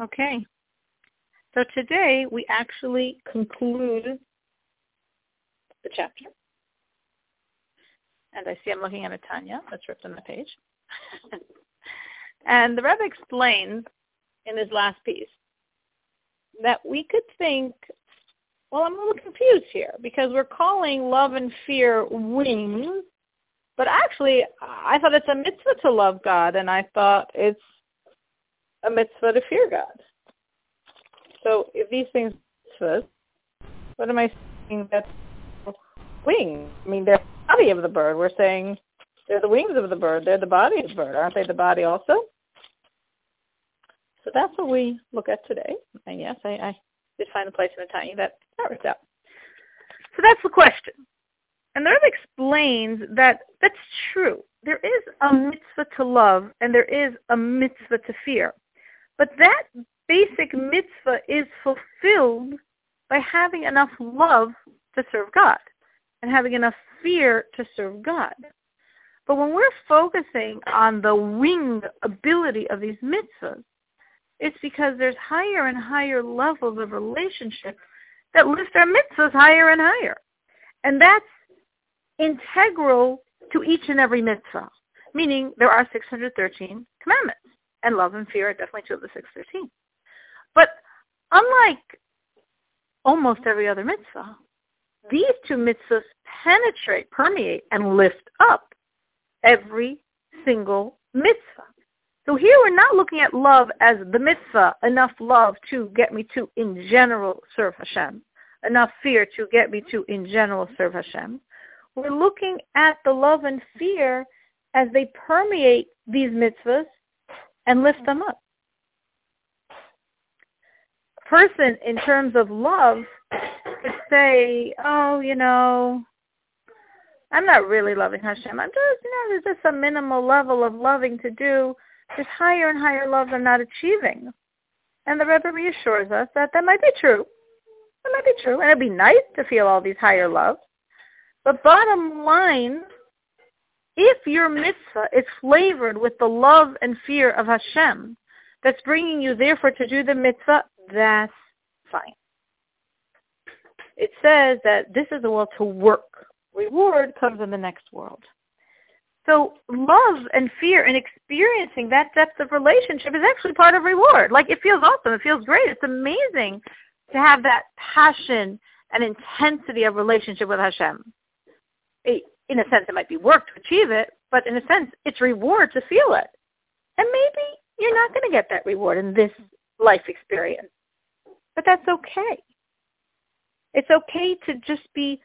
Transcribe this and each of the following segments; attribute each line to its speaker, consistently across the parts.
Speaker 1: Okay. So today we actually conclude the chapter. And I see I'm looking at a Tanya that's ripped on the page. and the Rebbe explains in his last piece that we could think, well, I'm a little confused here because we're calling love and fear wings, but actually I thought it's a mitzvah to love God, and I thought it's a mitzvah to fear God. So if these things mitzvahs, what am I saying that's wings? I mean, they're the body of the bird. We're saying they're the wings of the bird. They're the body of the bird. Aren't they the body also? So that's what we look at today. And yes, I, I did find a place in the Tanya that that works out. So that's the question. And the Rebbe explains that that's true. There is a mitzvah to love and there is a mitzvah to fear. But that basic mitzvah is fulfilled by having enough love to serve God and having enough fear to serve God. But when we're focusing on the wing ability of these mitzvahs, it's because there's higher and higher levels of relationship that lift our mitzvahs higher and higher. And that's integral to each and every mitzvah, meaning there are 613 commandments, and love and fear are definitely two of the 613. But unlike almost every other mitzvah, these two mitzvahs penetrate, permeate, and lift up every single mitzvah. So here we're not looking at love as the mitzvah, enough love to get me to, in general, serve Hashem, enough fear to get me to, in general, serve Hashem. We're looking at the love and fear as they permeate these mitzvahs and lift them up. Person, in terms of love, could say, oh, you know, I'm not really loving Hashem. I'm just, you know, there's just a minimal level of loving to do. There's higher and higher love I'm not achieving. And the Rebbe reassures us that that might be true. That might be true. And it'd be nice to feel all these higher loves. But bottom line, if your mitzvah is flavored with the love and fear of Hashem that's bringing you therefore to do the mitzvah, that's fine. It says that this is the world to work. Reward comes in the next world. So love and fear and experiencing that depth of relationship is actually part of reward. Like it feels awesome. It feels great. It's amazing to have that passion and intensity of relationship with Hashem. In a sense, it might be work to achieve it, but in a sense, it's reward to feel it. And maybe you're not going to get that reward in this life experience, but that's okay. It's okay to just be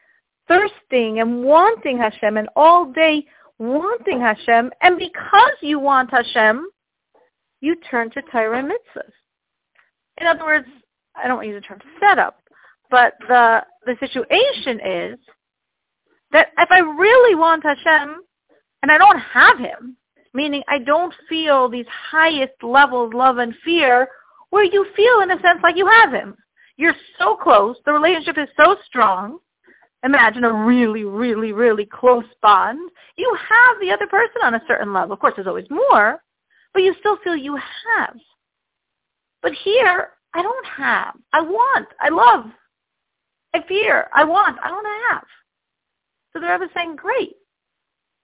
Speaker 1: thirsting and wanting Hashem and all day wanting Hashem. And because you want Hashem, you turn to Torah mitzvahs. In other words, I don't want to use the term setup, but the the situation is that if I really want Hashem and I don't have him, meaning I don't feel these highest levels, love and fear, where you feel in a sense like you have him. You're so close, the relationship is so strong. Imagine a really, really, really close bond. You have the other person on a certain level. Of course, there's always more, but you still feel you have. But here, I don't have. I want. I love. I fear. I want. I don't have. So the Rebbe is saying, great.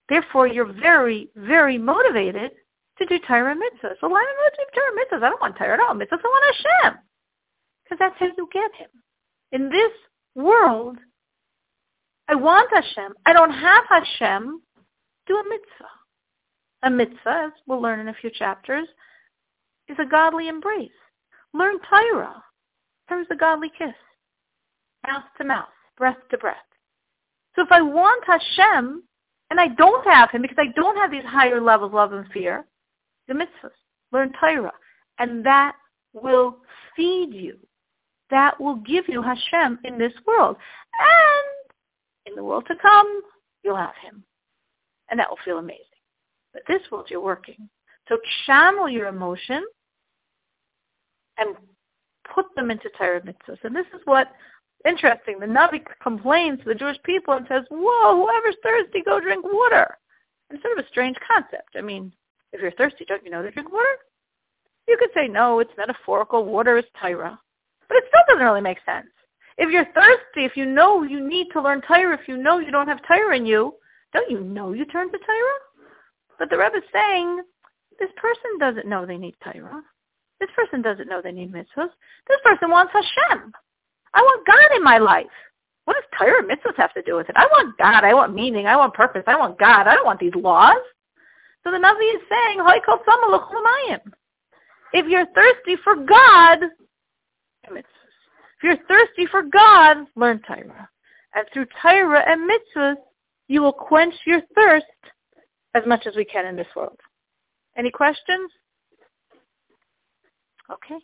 Speaker 1: Therefore, you're very, very motivated to do Torah mitzvahs. So why am I do Torah? I don't want Torah at all. Mitzvahs, I want Hashem. Because that's how you get him. In this world, I want Hashem. I don't have Hashem. Do a mitzvah. A mitzvah, as we'll learn in a few chapters, is a godly embrace. Learn Torah. Torah is a godly kiss. Mouth to mouth, breath to breath. So if I want Hashem, and I don't have him because I don't have these higher levels of love and fear, the mitzvahs, learn Torah. And that will feed you. That will give you Hashem in this world. And in the world to come, you'll have him. And that will feel amazing. But this world, you're working. So channel your emotion and put them into Torah mitzvahs. And this is what Interesting. The Navi complains to the Jewish people and says, whoa, whoever's thirsty, go drink water. It's sort of a strange concept. I mean, if you're thirsty, don't you know to drink water? You could say, no, it's metaphorical. Water is Torah. But it still doesn't really make sense. If you're thirsty, if you know you need to learn Torah, if you know you don't have Torah in you, don't you know you turn to Torah? But the Rebbe is saying, this person doesn't know they need Torah. This person doesn't know they need mitzvahs. This person wants Hashem. I want God in my life. What does Torah and mitzvahs have to do with it? I want God. I want meaning. I want purpose. I want God. I don't want these laws. So the Navi is saying, if you're thirsty for God, if you're thirsty for God, learn Torah. And through Torah and mitzvahs, you will quench your thirst as much as we can in this world. Any questions? Okay.